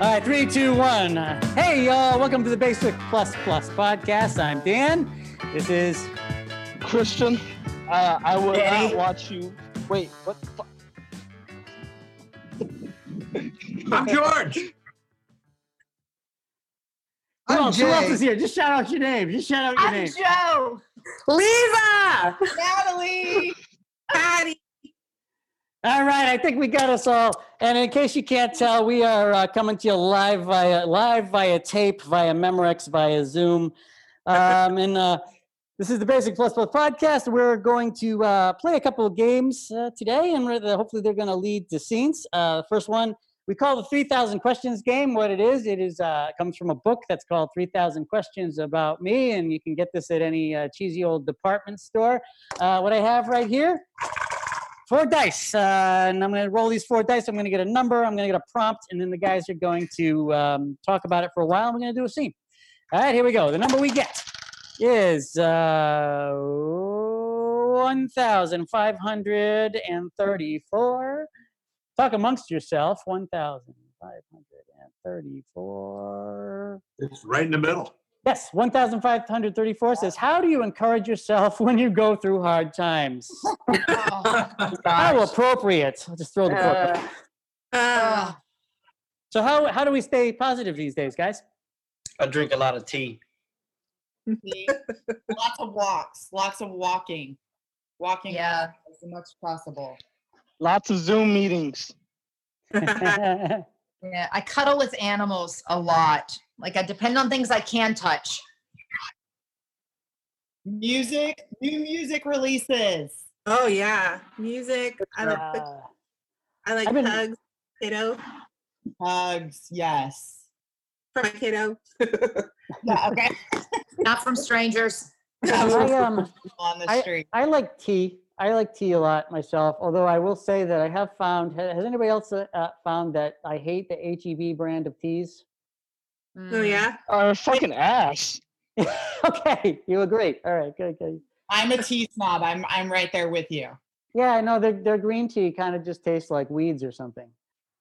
All right, three, two, one. Hey, y'all. Welcome to the Basic Plus Plus podcast. I'm Dan. This is Christian, uh, I will Danny. not watch you. Wait, what? The fu- I'm George. Who I'm else, who else is here? Just shout out your name. Just shout out your name. I'm name. Joe. Lisa! Natalie. Patty! All right, I think we got us all. And in case you can't tell, we are uh, coming to you live via live via tape, via Memorex, via Zoom. Um, and uh, this is the Basic Plus Plus podcast. We're going to uh, play a couple of games uh, today, and hopefully they're going to lead to scenes. Uh, first one we call the 3,000 Questions game. What it is, it is uh, comes from a book that's called 3,000 Questions About Me, and you can get this at any cheesy old department store. What I have right here four dice, uh, and I'm going to roll these four dice. I'm going to get a number, I'm going to get a prompt, and then the guys are going to um, talk about it for a while. We're going to do a scene. All right, here we go. The number we get is uh, 1,534. Talk amongst yourself. 1,534. It's right in the middle. Yes, 1,534 says, How do you encourage yourself when you go through hard times? How appropriate. I'll just throw the book. Uh, Uh, So how how do we stay positive these days, guys? I drink a lot of tea. lots of walks. Lots of walking. Walking Yeah. as much as possible. Lots of Zoom meetings. yeah, yeah, I cuddle with animals a lot. Like I depend on things I can touch. Music. New music releases. Oh yeah, music. I like Uh, I like I've been- hugs, kiddo Hugs. Yes. From my kiddo. Yeah. Okay. Not from strangers. I, um, on the street. I like tea. I like tea a lot myself. Although I will say that I have found. Has anybody else uh, uh, found that I hate the HEB brand of teas? Oh Mm. yeah. Uh, fucking ass. okay, you agree. All right, good, good. I'm a tea snob. I'm I'm right there with you. Yeah, I know their their green tea kind of just tastes like weeds or something.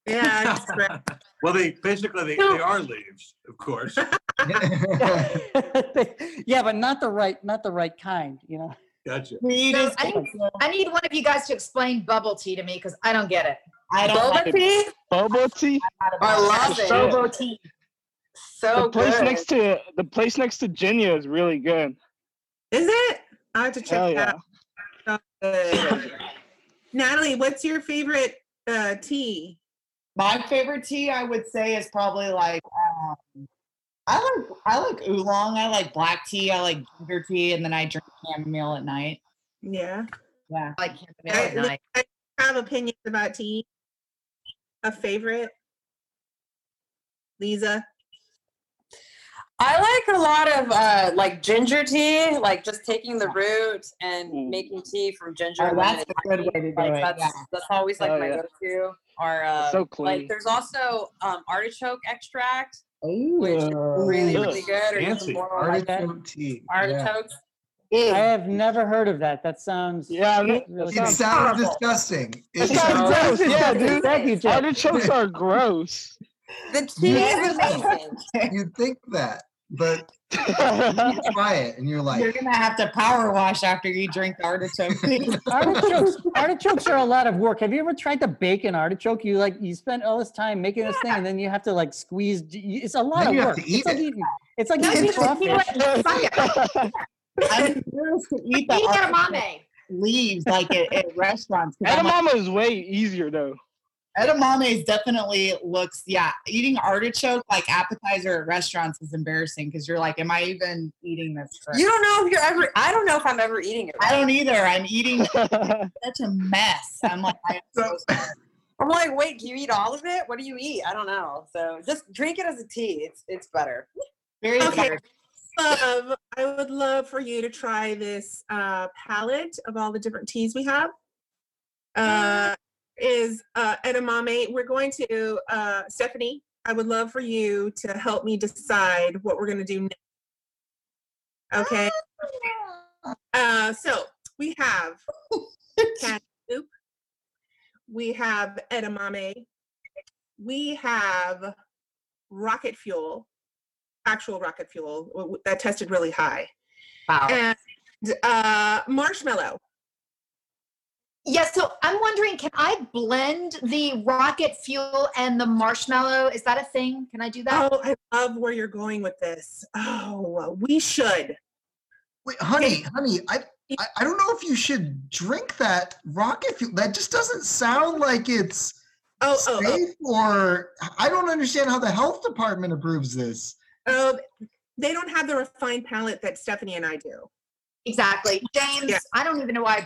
Yeah. well, they basically they, they are leaves, of course. yeah, but not the right, not the right kind. You know. Gotcha. Weed So is I need- I need one of you guys to explain bubble tea to me because I don't get it. I don't like tea? Bubble tea. I love it. Boba tea. So the place good. next to the place next to Ginya is really good. Is it? I have to check Hell that yeah. out. Natalie, what's your favorite uh, tea? My favorite tea, I would say, is probably like um, I like I like oolong. I like black tea. I like ginger tea, and then I drink chamomile at night. Yeah. Yeah. I like chamomile at I- night. I have opinions about tea. A favorite? Lisa. I like a lot of uh, like ginger tea, like just taking the root and Mm. making tea from ginger. Oh, that's a good way to do Like, it, That's, yeah. that's always like Oh, my yeah. go-to. Or uh, So clean. like there's also um, artichoke extract, which is really Ugh, really good. Or fancy. more like that. Artichoke tea. Yeah. artichokes. I have never heard of that. That sounds. Yeah, that- really It sounds sounds disgusting. It It sounds sounds, gross. Yeah, Disgusting. dude. Thank you, Jeff. Artichokes are gross. The tea is amazing. you'd think that, but you try it and you're like You're gonna have to power wash after you drink artichoke artichokes artichokes are a lot of work have you ever tried to bake an artichoke you like you spend all this time making this thing and then you have to like squeeze it's a lot Then of you have work to eat it's like it. eating it's like No, eating you just keep crawfish I'm curious to eat the Eat edamame. leaves like at, at restaurants. 'cause I'm like, Edamame is way easier though. Edamame definitely looks yeah. Eating artichoke like appetizer at restaurants is embarrassing because you're like, am I even eating this? correct?" You don't know if you're ever. I don't know if I'm ever eating it. I don't either. I'm eating such a mess. I'm like, I am so sorry. I'm like, wait, do you eat all of it? What do you eat? I don't know. So just drink it as a tea. It's it's better. very Okay. weird. Love, I would love for you to try this uh, palette of all the different teas we have. Uh, is uh, edamame. We're going to uh, Stephanie. I would love for you to help me decide what we're going to do next. Okay. Uh, so we have cat soup. We have edamame. We have rocket fuel, actual rocket fuel that tested really high, Wow. and uh, marshmallow. Yeah, so I'm wondering, can I blend the rocket fuel and the marshmallow? Is that a thing? Can I do that? Oh, I love where you're going with this. Oh, we should. Wait, honey, honey, I, I I don't know if you should drink that rocket fuel. That just doesn't sound like it's Oh, oh, oh, safe or I don't understand how the health department approves this. oh, they don't have the refined palate that Stephanie and I do. Exactly. James, Yeah. I don't even know why I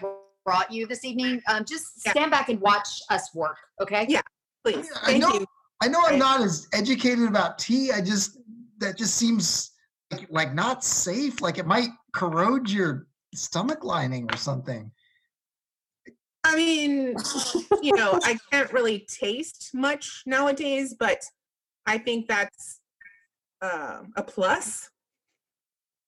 brought you this evening. Um, just Yeah. stand back and watch us work, okay? Yeah. Please, I thank know- you. I know I'm not as educated about tea. I just that just seems like, like not safe. Like it might corrode your stomach lining or something. I mean, you know, I can't really taste much nowadays, but I think that's uh, a plus.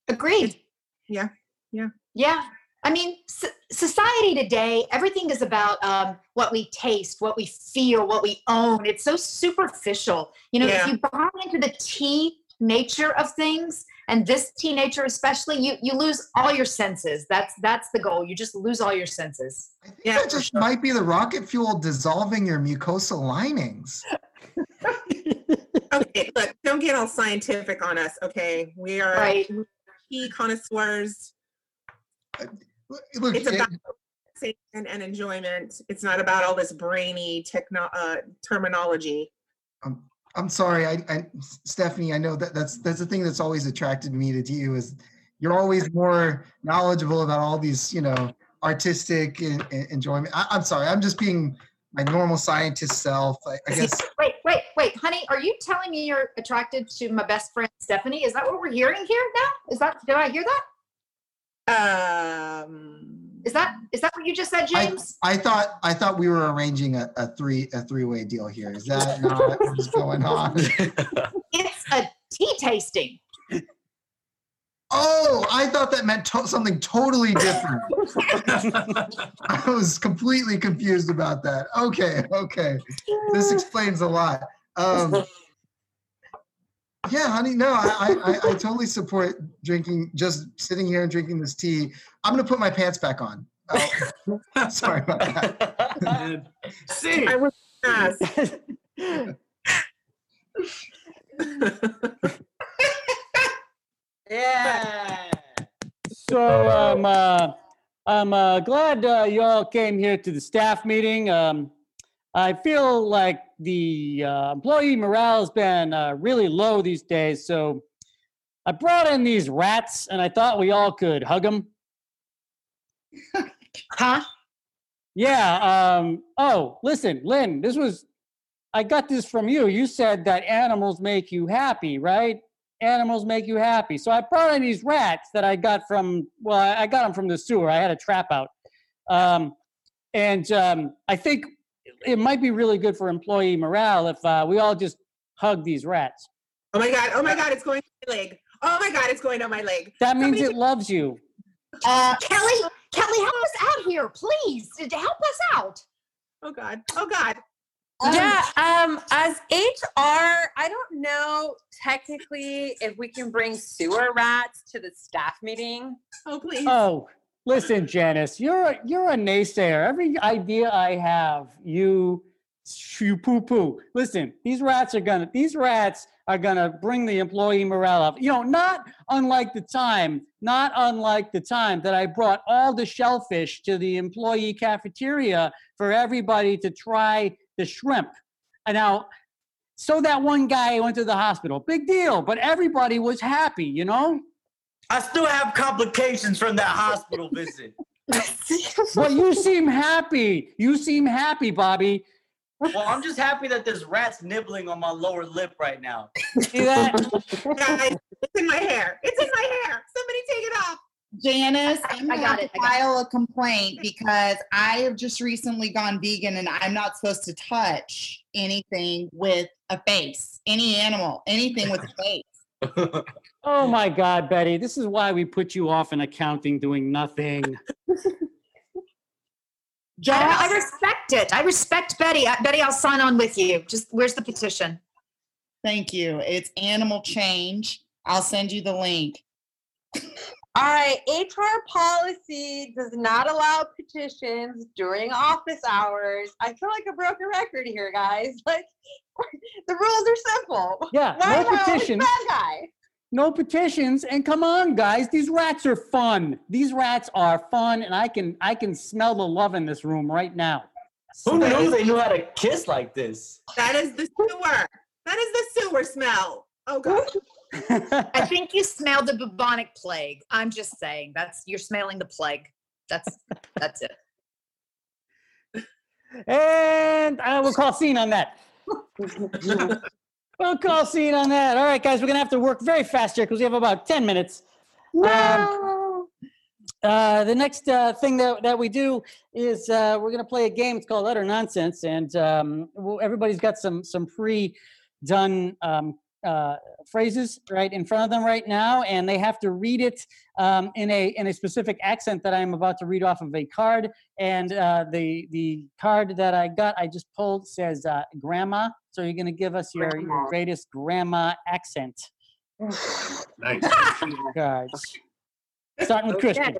Agreed. yeah, yeah. Yeah. I mean, so- society today, everything is about um, what we taste, what we feel, what we own. It's so superficial. You know, Yeah. if you buy into the tea nature of things, and this tea nature especially, you you lose all your senses. That's that's the goal. You just lose all your senses. I think Yeah, that just sure. might be the rocket fuel dissolving your mucosal linings. Okay, look, don't get all scientific on us, okay? We are Right. tea connoisseurs. Eh, look, It's eh, about eh, relaxation and enjoyment. It's not about all this brainy techno uh, terminology. I'm sorry, I, I, Stephanie. I know that that's that's the thing that's always attracted me to you is you're always more knowledgeable about all these, you know, artistic en- en- enjoyment. I, I'm sorry, I'm just being my normal scientist self. I, I guess Wait, wait, wait, honey, are you telling me you're attracted to my best friend Stephanie? Is that what we're hearing here now? Is that did I hear that? Um, Is that is that what you just said, I, James? I thought I thought we were arranging a, a three a three way deal here. Is that not what's going on? It's a tea tasting. Oh, I thought that meant to- something totally different. I was completely confused about that. Okay, okay. This explains a lot. Um, yeah, honey, no, I, I, I, I totally support drinking, just sitting here and drinking this tea. I'm going to put my pants back on. Oh, sorry about that. See, I was asked. yeah. So um, uh, I'm uh, glad uh, you all came here to the staff meeting. Um, I feel like the uh, employee morale has been uh, really low these days. So I brought in these rats, and I thought we all could hug them. Huh? Yeah. Um, oh, listen, Lynn, this was, I got this from you. You said that animals make you happy, right? Animals make you happy. So I brought in these rats that I got from, well, I got them from the sewer. I had a trap out. Um, and um, I think it might be really good for employee morale if uh, we all just hug these rats. Oh my god! Oh my god! It's going on my leg. Oh my god! It's going on my leg. That means Somebody it loves you. Uh, Kelly, Kelly, help us out here, please. Help us out. Oh god! Oh god! yeah, um, as HR, I don't know technically if we can bring sewer rats to the staff meeting. Oh please! Oh, listen, Janice, you're a, you're a naysayer. Every idea I have, you you poo poo. Listen, these rats are gonna these rats are gonna bring the employee morale up. You know, not unlike the time, not unlike the time that I brought all the shellfish to the employee cafeteria for everybody to try the shrimp. And now, so that one guy went to the hospital. Big deal, but everybody was happy, you know? I still have complications from that hospital visit. But you seem happy. You seem happy, Bobby. Well, I'm just happy that there's rats nibbling on my lower lip right now. See that? Guys, it's in my hair. It's in my hair. Somebody take it off. Janice, I'm I gonna got to I got it. file a complaint because I have just recently gone vegan and I'm not supposed to touch anything with a face, any animal, anything with a face. Oh my God, Betty. This is why we put you off in accounting doing nothing. I, I respect it. I respect Betty. I, Betty, I'll sign on with you. Just where's the petition? Thank you. It's Animal Change. I'll send you the link. All right, HR policy does not allow petitions during office hours. I feel like a broken record here, guys. Like the rules are simple. Yeah, Why no am I always petitions. Bad guy. No petitions. And come on, guys, these rats are fun. These rats are fun, and I can I can smell the love in this room right now. Who knew they knew how to kiss like this? That is the sewer. That is the sewer smell. Oh god. I think you smell the bubonic plague. I'm just saying. That's you're smelling the plague. That's that's it. and I will call scene on that. we'll call scene on that. All right, guys, we're gonna have to work very fast here because we have about ten minutes. Um, uh, the next uh, thing that, that we do is uh, we're going to play a game. It's called Utter Nonsense, and um, well, everybody's got some some pre-done um, uh, phrases right in front of them right now, and they have to read it um, in a in a specific accent that I'm about to read off of a card. And uh, the the card that I got, I just pulled says uh, "Grandma." So you're going to give us your, your greatest grandma accent Nice. cards. Starting with Christian.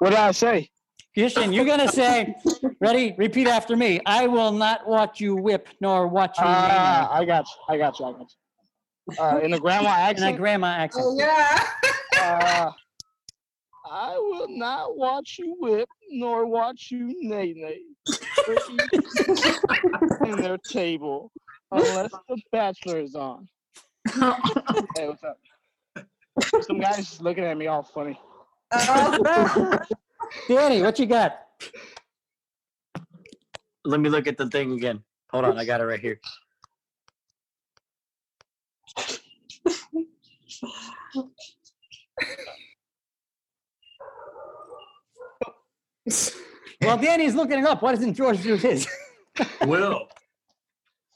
What did I say? Christian, you're gonna say, ready? Repeat after me. I will not watch you whip nor watch you Ah, uh, I got you. I got you. I got you. Uh, in a grandma in a accent. grandma accent. Oh, yeah. uh, I will not watch you whip nor watch you nay nay in their table unless the bachelor is on. hey, what's up? Some guys looking at me all funny. Danny, what you got? Let me look at the thing again. Hold on, I got it right here. Well, Danny's looking it up. Why doesn't George do his? Will.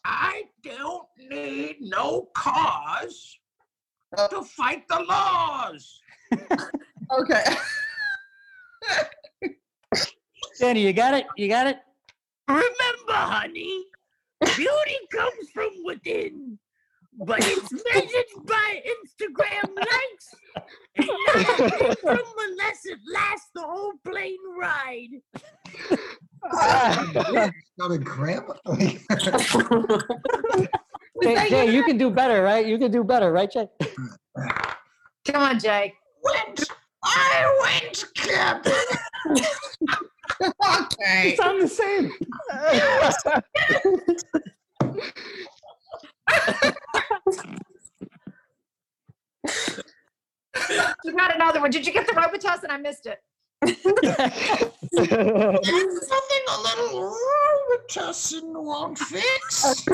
I don't need no cause to fight the laws. Okay. Danny, you got it? You got it? Remember, honey, beauty comes from within, but it's measured by Instagram likes, and not from unless it lasts the whole plane ride. Not a grandma. Jay, Jay, you can do better, right? You can do better, right, Jay? Come on, Jay. Went, I went camping. okay. It's on the same. You got another one. Did you get the Robitussin? and I missed it? There's something a little wrong with won't fix.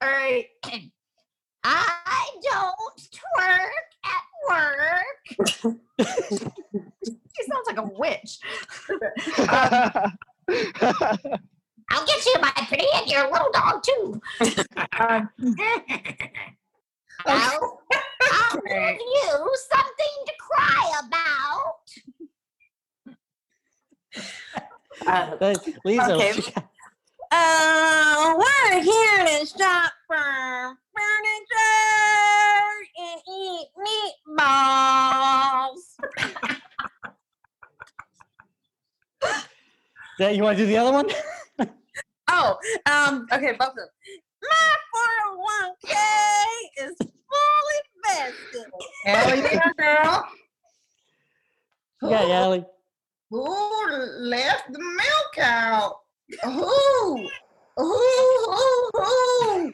All right. I don't twerk at work. She sounds like a witch. I'll get you, my pretty, and your little dog too. Um, I'll, I'll give you something to cry about. Uh, Lisa, Okay. what you got? Uh, we're here to shop for furniture and eat meatballs. Jay, you want to do the other one? Oh, um, okay, both of them. My 401k is fully vested. Hell yeah, girl. Yeah, yeah, Allie. Who left the milk out? Who? Who? Who? Who?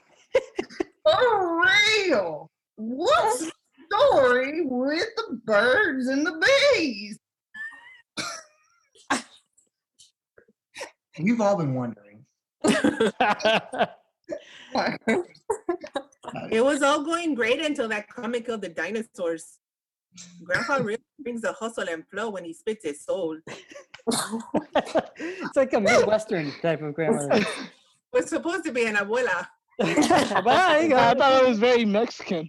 For real. What's the story with the birds and the bees? We've all been wondering. It was all going great until that comic of the dinosaurs. Grandpa really brings the hustle and flow when he spits his soul. it's like a Midwestern type of grammar. Was supposed to be an abuela. but there you go. I thought it was very Mexican.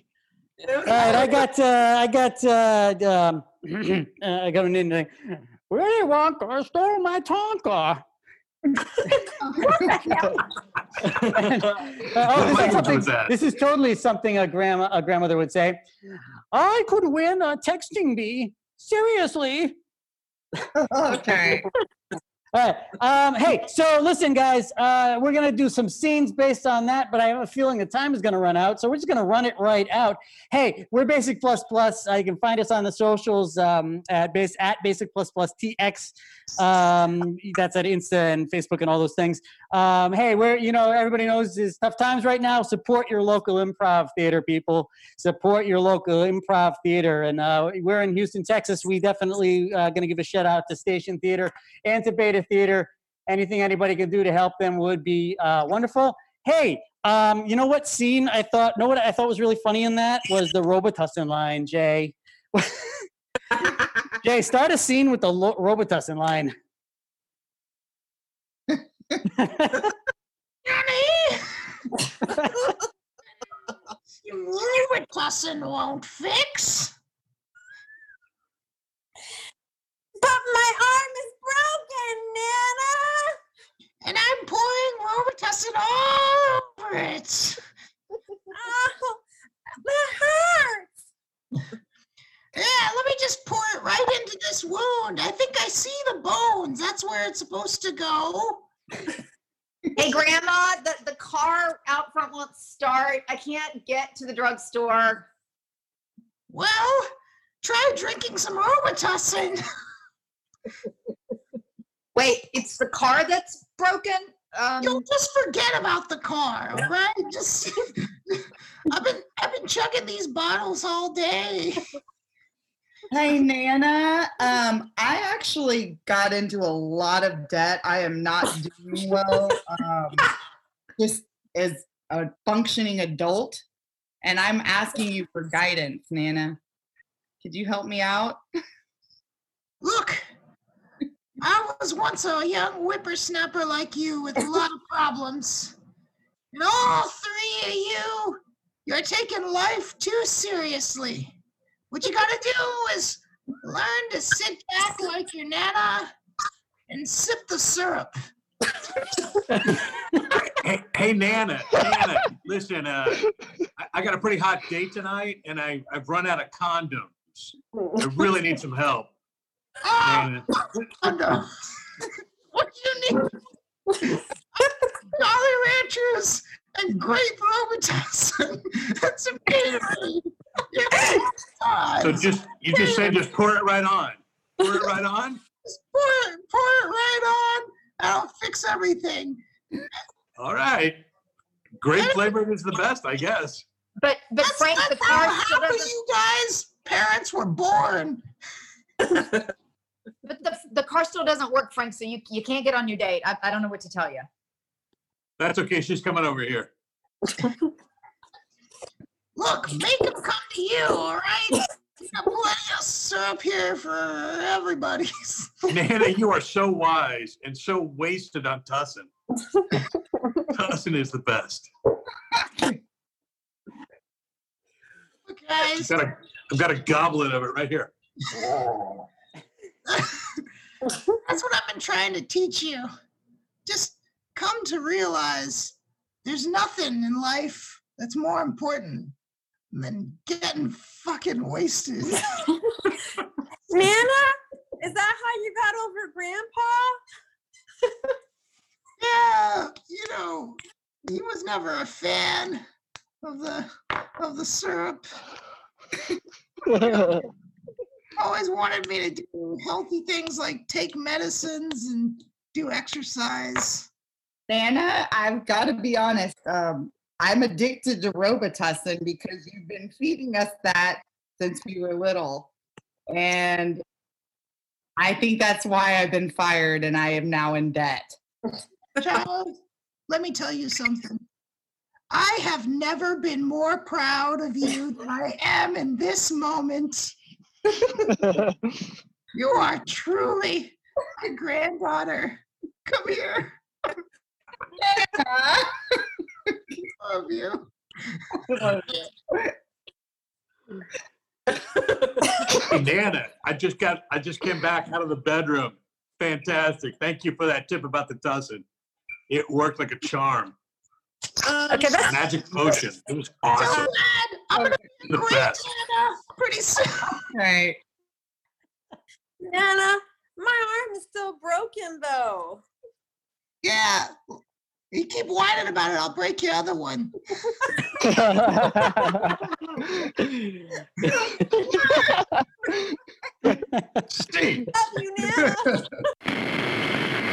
All right, I got, uh, I got, uh, um, uh, I got an Indian. Willy Wonka stole my Tonka. Oh, this, is something- this is totally something a grandma a grandmother would say. I could win a texting bee. Seriously. okay. All right. Um, hey, so listen, guys, uh, we're going to do some scenes based on that, but I have a feeling the time is going to run out. So we're just going to run it right out. Hey, we're Basic Plus Plus. Uh, you can find us on the socials um, at, base, at Basic Plus Plus TX. Um, that's at Insta and Facebook and all those things. Um, hey, we're, you know, everybody knows it's tough times right now. Support your local improv theater, people. Support your local improv theater. And uh, we're in Houston, Texas. We definitely uh, going to give a shout out to Station Theater and to Beta Theater. Anything anybody can do to help them would be uh, wonderful. Hey, um, you know what scene I thought? Know what I thought was really funny in that was the Robitussin line, Jay. Jay, start a scene with the lo- Robitussin line. Robitussin won't fix. But my arm is broken, Nana. And I'm pouring Robitussin all over it. Oh, that hurts. Yeah, let me just pour it right into this wound. I think I see the bones. That's where it's supposed to go. Hey, Grandma, the, the car out front won't start. I can't get to the drugstore. Well, try drinking some Robitussin. Wait, it's the car that's broken? Um, You'll just forget about the car, all right? Just I've been I've been chugging these bottles all day. Hey Nana, um, I actually got into a lot of debt. I am not doing well. Um, just as a functioning adult, and I'm asking you for guidance, Nana. Could you help me out? Look, I was once a young whippersnapper like you with a lot of problems. And all three of you, you're taking life too seriously. What you gotta do is learn to sit back like your nana and sip the syrup. Hey, hey Nana, Nana, listen, uh, I, I got a pretty hot date tonight and I, I've run out of condoms. I really need some help. Ah, Nana. what do you need? Jolly Ranchers and grape Robitussin and some Gatorade. Yeah, So just, you just say just pour it right on. Pour it right on? Just pour it, pour it right on. I'll fix everything. All right. Grape flavored is the best, I guess. but but That's, Frank, the that's how car still happy doesn't. you guys parents were born. But the the car still doesn't work, Frank. So you you can't get on your date. I, I don't know what to tell you. That's okay. She's coming over here. Look, make them come to you, all right? We got plenty of syrup here for everybody. Nana, you are so wise and so wasted on Tussin. Tussin is the best. I've got, a, I've got a goblet of it right here. That's what I've been trying to teach you. Just come to realize there's nothing in life that's more important than getting fucking wasted. Nana, is that how you got over Grandpa? yeah, you know, he was never a fan of the of the syrup. Always wanted me to do healthy things like take medicines and do exercise. Nana, I've got to be honest. Um, I'm addicted to Robitussin because you've been feeding us that since we were little. And I think that's why I've been fired and I am now in debt. Child, let me tell you something. I have never been more proud of you than I am in this moment. you are truly my granddaughter. Come here. Love you. Hey, Nana, I just got, I just came back out of the bedroom fantastic. Thank you for that tip about the tussin. It worked like a charm. Um, Okay, that's Magic potion. It was awesome. I'm gonna The great, best. Nana. Pretty soon. Right. Nana, my arm is still broken though. Yeah. You keep whining about it, I'll break your other one. Steve. You now.